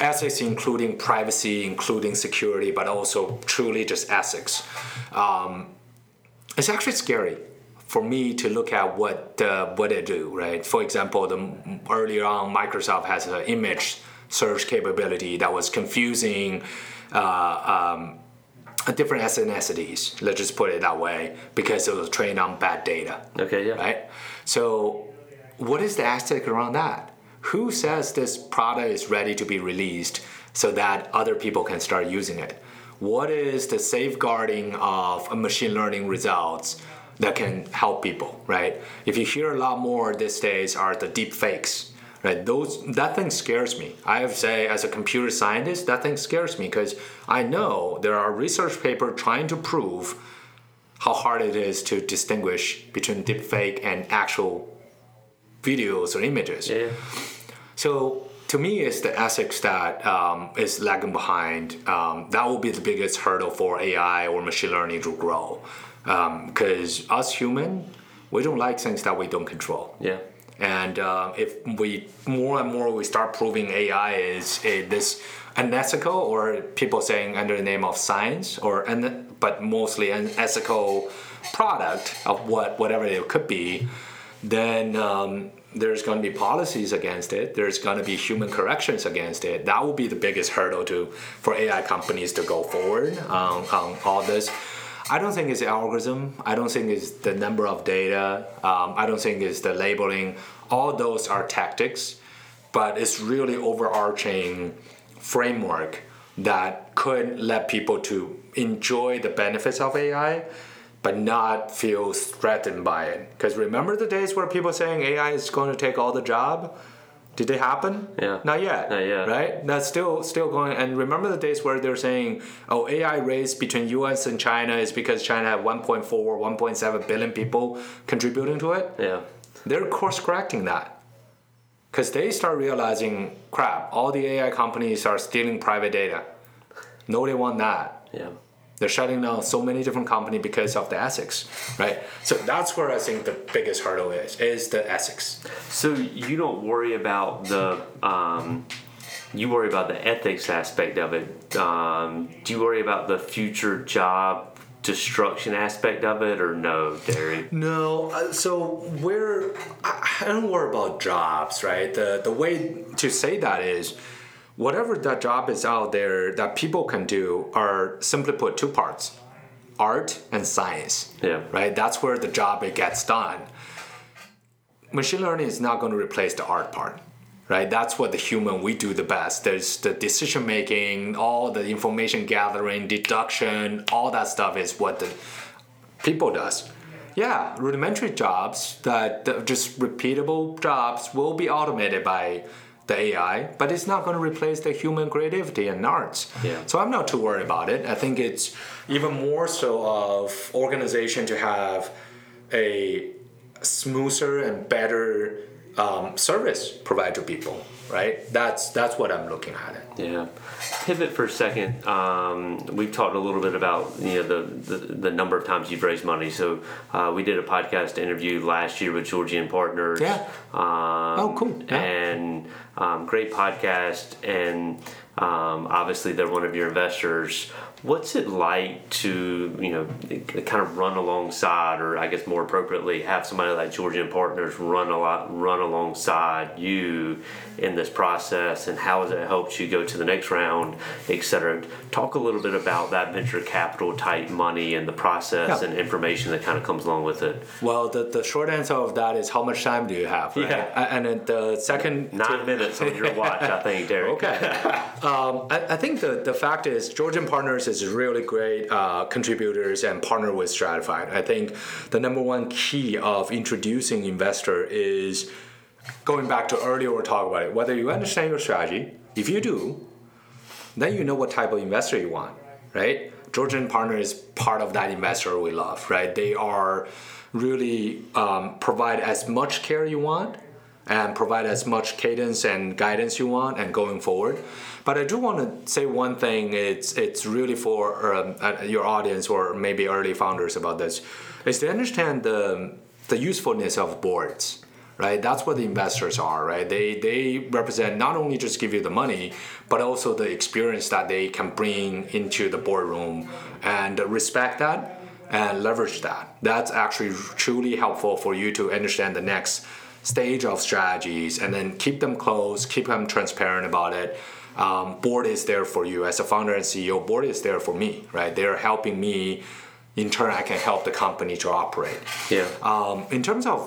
Ethics including privacy, including security, but also truly just ethics. Um, it's actually scary for me to look at what uh, what they do, right? For example, the earlier on Microsoft has an image search capability that was confusing. Uh, um, different ethnicities, let's just put it that way, because it was trained on bad data Okay, yeah. right? So, what is the ethic around that? Who says this product is ready to be released so that other people can start using it? What is the safeguarding of machine learning results that can help people, right? If you hear a lot more these days are the deep fakes, right? Those that thing scares me. I have say, as a computer scientist, that thing scares me because I know there are research papers trying to prove how hard it is to distinguish between deepfake and actual videos or images. Yeah. So to me, it's the ethics that um, is lagging behind. Um, that will be the biggest hurdle for AI or machine learning to grow. Because us human, we don't like things that we don't control. Yeah. And uh, if we more and more we start proving AI is a, this unethical or people saying under the name of science or and but mostly an ethical product of what whatever it could be, then um, there's going to be policies against it. There's going to be human corrections against it. That will be the biggest hurdle to for AI companies to go forward on, on all this. I don't think it's the algorithm. I don't think it's the number of data. Um, I don't think it's the labeling. All those are tactics, but it's really overarching framework that could let people to enjoy the benefits of AI, but not feel threatened by it. Because remember the days where people saying AI is going to take all the job? Did they happen? Yeah. Not yet. Not yet. Right? That's still still going. And remember the days where they're saying, "Oh, AI race between U.S. and China is because China had 1.4, 1.7 billion people contributing to it." Yeah. They're course correcting that because they start realizing, crap, all the AI companies are stealing private data. Nobody want that. Yeah. They're shutting down so many different companies because of the ethics, right? So that's where I think the biggest hurdle is is the ethics. So you don't worry about the um, you worry about the ethics aspect of it. Um, do you worry about the future job destruction aspect of it, or no, Derek? No, uh, so we're I I don't worry about jobs, right? The the way to say that is whatever that job is out there that people can do are simply put two parts. Art and science. Yeah. Right? That's where the job it gets done. Machine learning is not going to replace the art part. Right? That's what the human we do the best. There's the decision making, all the information gathering, deduction, all that stuff is what the people does. Yeah, rudimentary jobs that that just repeatable jobs will be automated by the AI, but it's not going to replace the human creativity and arts. Yeah. So I'm not too worried about it. I think it's even more so of organization to have a smoother and better um, service provided to people. Right. That's that's what I'm looking at it. Yeah. Pivot for a second. Um, we've talked a little bit about you know the, the, the number of times you've raised money. So uh, we did a podcast interview last year with Georgian Partners. Yeah. Um, Oh, cool. Yeah. And um, great podcast, and um, obviously they're one of your investors. What's it like to you know kind of run alongside, or I guess more appropriately, have somebody like Georgian Partners run a lot run alongside you in this process, and how has it helped you go to the next round, et cetera? Talk a little bit about that venture capital type money and the process Yeah. and information that kind of comes along with it. Well, the, the short answer of that is how much time do you have? Right? Yeah. And then the second Nine minutes on your watch, I think, Derek. Okay. um, I, I think the, the fact is Georgian Partners is really great uh, contributors and partner with Stratifyd. I think the number one key of introducing investor is going back to earlier we talk about it. Whether you understand your strategy, if you do, then you know what type of investor you want, right? Georgian Partner is part of that investor we love, right? They are really um, provide as much care you want and provide as much cadence and guidance you want and going forward. But I do want to say one thing. It's it's really for um, uh, your audience or maybe early founders about this, is to understand the the usefulness of boards right? That's what the investors are right? They they represent not only just give you the money but also the experience that they can bring into the boardroom and respect that and leverage that. That's actually truly helpful for you to understand the next stage of strategies and then keep them close keep them transparent about it um, board is there for you as a founder and ceo board is there for me right they're helping me in turn i can help the company to operate Yeah. um, in terms of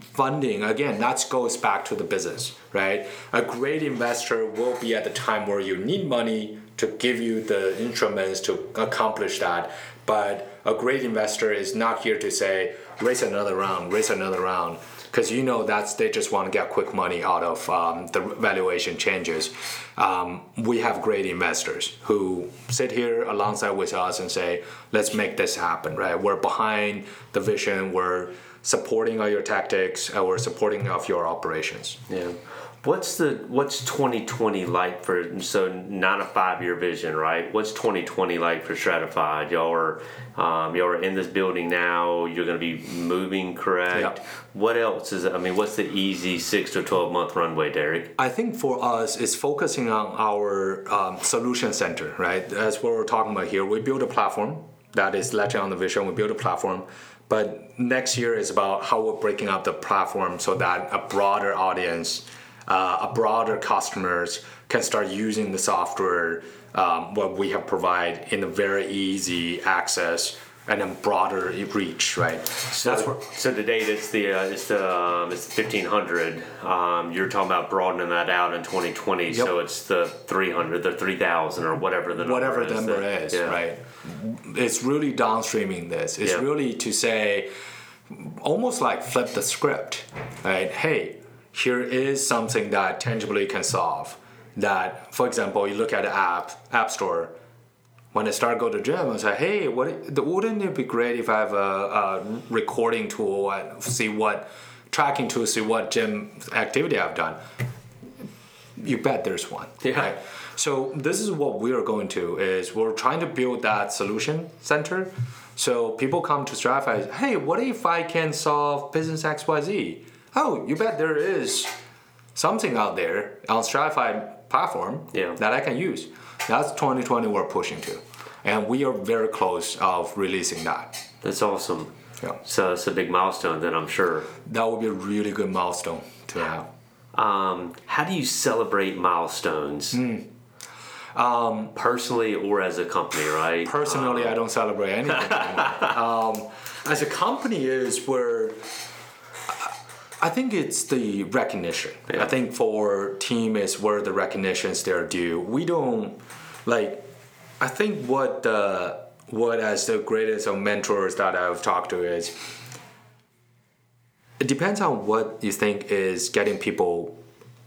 funding, again, that goes back to the business, right? A great investor will be at the time where you need money to give you the instruments to accomplish that. But a great investor is not here to say, raise another round, raise another round. Because you know that's they just want to get quick money out of um, the valuation changes. Um, we have great investors who sit here alongside with us and say, "Let's make this happen." Right? We're behind the vision. We're supporting all your tactics we're supporting of your operations. Yeah. What's the what's 2020 like for so not a five year vision, right? What's 2020 like for Stratifyd? Y'all are um, y'all are in this building now. You're going to be moving, correct? Yep. What else is? I mean, what's the easy six to 12 month runway, Derek? I think for us, it's focusing on our um, solution center, right? That's what we're talking about here. We build a platform that is latching on the vision. We build a platform, but next year is about how we're breaking up the platform so that a broader audience uh, a broader customers can start using the software um, what we have provide in a very easy access and a broader reach, right? So that's where, so today it's the uh, it's the um, it's the fifteen hundred. Um, you're talking about broadening that out in twenty twenty. Yep. So it's the three hundred, the three thousand, or whatever the whatever number the number that, is, yeah. right? It's really downstreaming this. It's yeah. really to say, almost like flip the script, right? Hey, here is something that tangibly can solve. That, for example, you look at the app, App Store. When I start go to gym, I say, hey, what? Wouldn't it be great if I have a, a recording tool and see what tracking tool, see what gym activity I've done? You bet there's one. Yeah. Right? So this is what we're going to is we're trying to build that solution center. So people come to Stratifyd, hey, what if I can solve business XYZ? Oh, you bet there is something out there on Stratifyd platform yeah. that I can use. That's 2020 we're pushing to. And we are very close of releasing that. That's awesome. Yeah. So it's a big milestone then I'm sure. That would be a really good milestone to have. Um, how do you celebrate milestones? Mm. Um, personally or as a company, right? Personally, um, I don't celebrate anything. um, as a company, is where I think it's the recognition. Yeah. I think for team is where the recognitions they're due. We don't like. I think what the what as the greatest of mentors that I've talked to is. It depends on what you think is getting people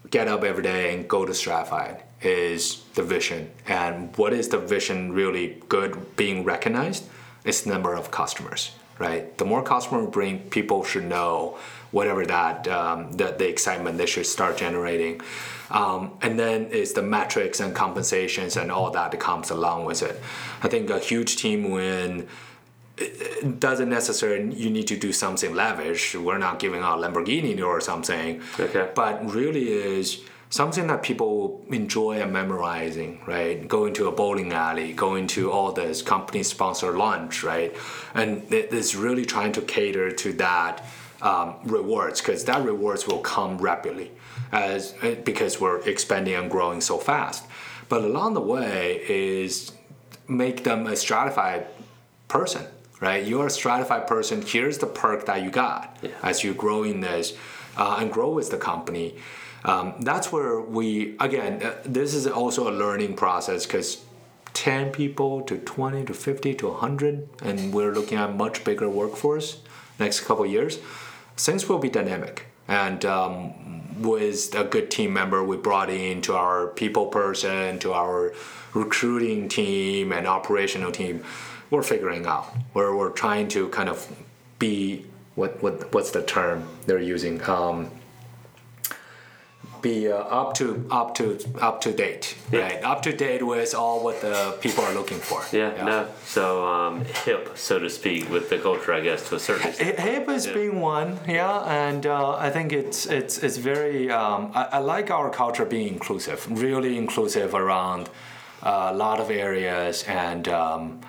get up every day and go to Stratifyd is the vision and what is the vision really good being recognized is the number of customers right the more customer bring people should know whatever that um, the, the excitement they should start generating. Um, and then it's the metrics and compensations and all that that comes along with it. I think a huge team win it doesn't necessarily you need to do something lavish. We're not giving out Lamborghini or something. Okay. But really is something that people enjoy and memorizing, right? Going to a bowling alley, going to all this company sponsored lunch, right? And it's really trying to cater to that um, rewards because that rewards will come rapidly as eh, because we're expanding and growing so fast. But along the way is make them a Stratifyd person, right? You're a Stratifyd person. Here's the perk that you got yeah. as you grow in this uh, and grow with the company. Um, that's where we again. Uh, this is also a learning process because 10 people to 20 to 50 to 100 and we're looking at much bigger workforce next couple years things will be dynamic. And um, with a good team member we brought in to our people person, to our recruiting team and operational team, we're figuring out where we're trying to kind of be what, what what's the term they're using um, be uh, up to up to up to date, yeah. right? Up to date with all what the people are looking for. Yeah, yeah. no. So um, hip, so to speak, with the culture, I guess, to a certain extent. Hip is yeah. being one, yeah, and uh, I think it's it's it's very. Um, I, I, like our culture being inclusive, really inclusive around uh, a lot of areas, and um,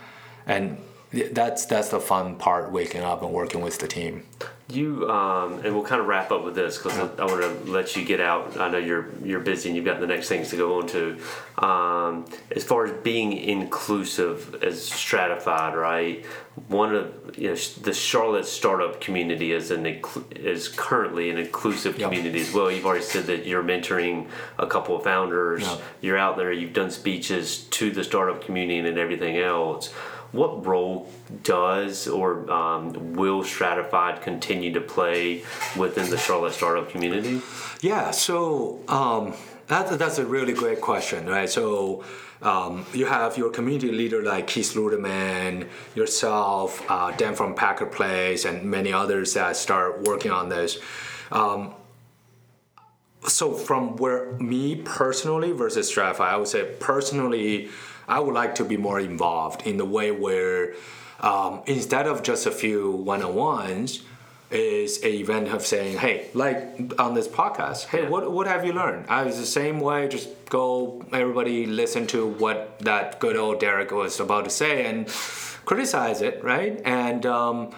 and that's that's the fun part, waking up and working with the team. You um, and we'll kind of wrap up with this because I, I want to let you get out. I know you're you're busy and you've got the next things to go on to. Um, as far as being inclusive as Stratifyd, right? One of you know the Charlotte startup community is an is currently an inclusive yep. community as well. You've already said that you're mentoring a couple of founders. Yep. You're out there. You've done speeches to the startup community and everything else what role does or um, will Stratifyd continue to play within the Charlotte startup community? Yeah, so um, that, that's a really great question, right? So um, you have your community leader like Keith Ludeman, yourself, uh, Dan from Packard Place, and many others that start working on this. Um, so from where me personally versus Stratify, I would say personally, I would like to be more involved in the way where um, instead of just a few one-on-ones, is a event of saying, hey, like on this podcast, hey, what what have you learned? I was the same way. Just go, everybody listen to what that good old Derek was about to say and criticize it, right? And um,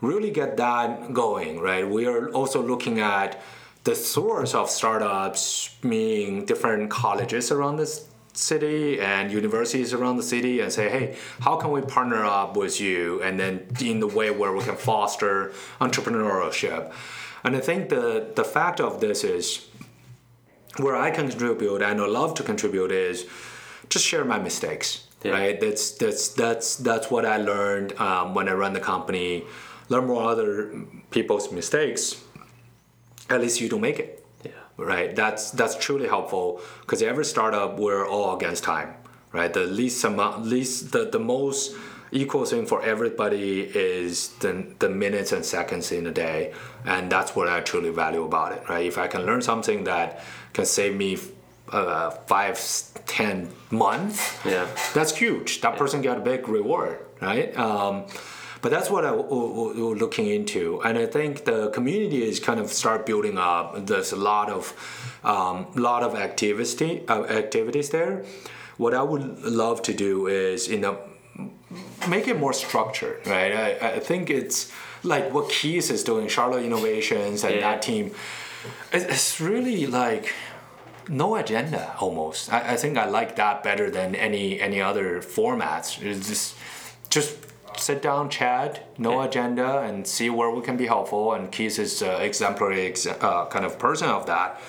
really get that going, right? We are also looking at the source of startups being different colleges around this city and universities around the city and say, hey, how can we partner up with you? And then in the way where we can foster entrepreneurship. And I think the, the fact of this is where I can contribute and I love to contribute is just share my mistakes. Yeah. Right. That's that's that's that's what I learned um, when I run the company. Learn more other people's mistakes. At least you don't make it right? That's that's truly helpful because every startup we're all against time, right? The least amount, least the, the most equal thing for everybody is the, the minutes and seconds in a day, and that's what I truly value about it, right? If I can learn something that can save me uh, five, ten months, yeah, that's huge. That yeah. person got a big reward, right? Um, but that's what I we're looking into, and I think the community is kind of start building up. There's a lot of um, lot of activity uh, activities there. What I would love to do is you know make it more structured, right? I, I think it's like what Keith's is doing, Charlotte Innovations, and yeah. that team. It's really like no agenda almost. I, I think I like that better than any any other formats. It's just just sit down, chat, no agenda, and see where we can be helpful. And Keith is uh, exemplary ex- uh, kind of person of that.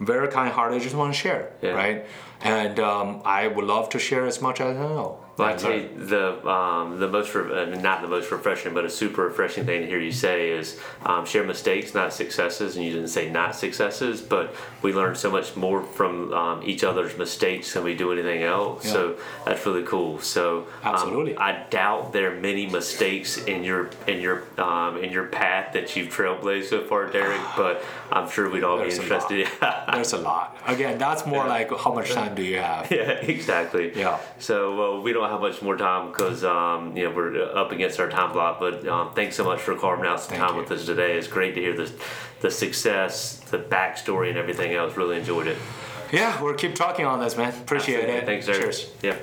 Very kind-hearted, just want to share, yeah. right? And um, I would love to share as much as I know. Well, I tell you, the um, the most uh, not the most refreshing, but a super refreshing thing to hear you say is um, share mistakes, not successes. And you didn't say not successes, but we learn so much more from um, each other's mistakes than we do anything else. Yeah. So that's really cool. So um, absolutely, I doubt there are many mistakes in your in your um, in your path that you've trailblazed so far, Derek. but I'm sure we'd all There's be interested. There's a lot. Again, that's more yeah. like how much time do you have? Yeah, exactly. Yeah. So well, we don't have much more time because um, you know we're up against our time block. But um, thanks so much for carving out some Thank time you. with us today. It's great to hear the the success, the backstory, and everything else. Really enjoyed it. Yeah, we'll keep talking on this, man. Appreciate Absolutely. it. Thanks, sir. Cheers. Yeah.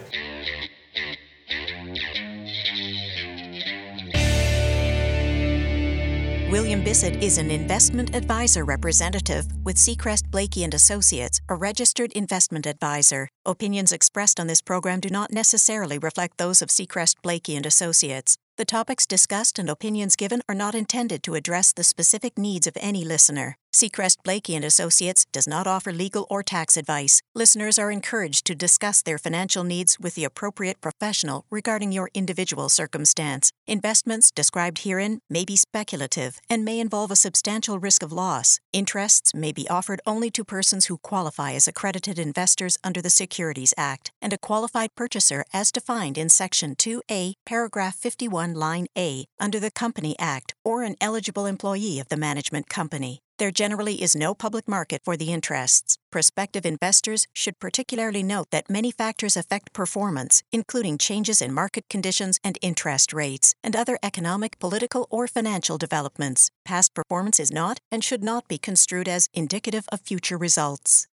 William Bissett is an investment advisor representative with Seacrest Blakey and Associates, a registered investment advisor. Opinions expressed on this program do not necessarily reflect those of Seacrest Blakey and Associates. The topics discussed and opinions given are not intended to address the specific needs of any listener. Seacrest Blakey and Associates does not offer legal or tax advice. Listeners are encouraged to discuss their financial needs with the appropriate professional regarding your individual circumstance. Investments described herein may be speculative and may involve a substantial risk of loss. Interests may be offered only to persons who qualify as accredited investors under the Securities Act and a qualified purchaser as defined in Section 2A, paragraph 51, line A under the Company Act or an eligible employee of the management company. There generally is no public market for the interests. Prospective investors should particularly note that many factors affect performance, including changes in market conditions and interest rates, and other economic, political, or financial developments. Past performance is not and should not be construed as indicative of future results.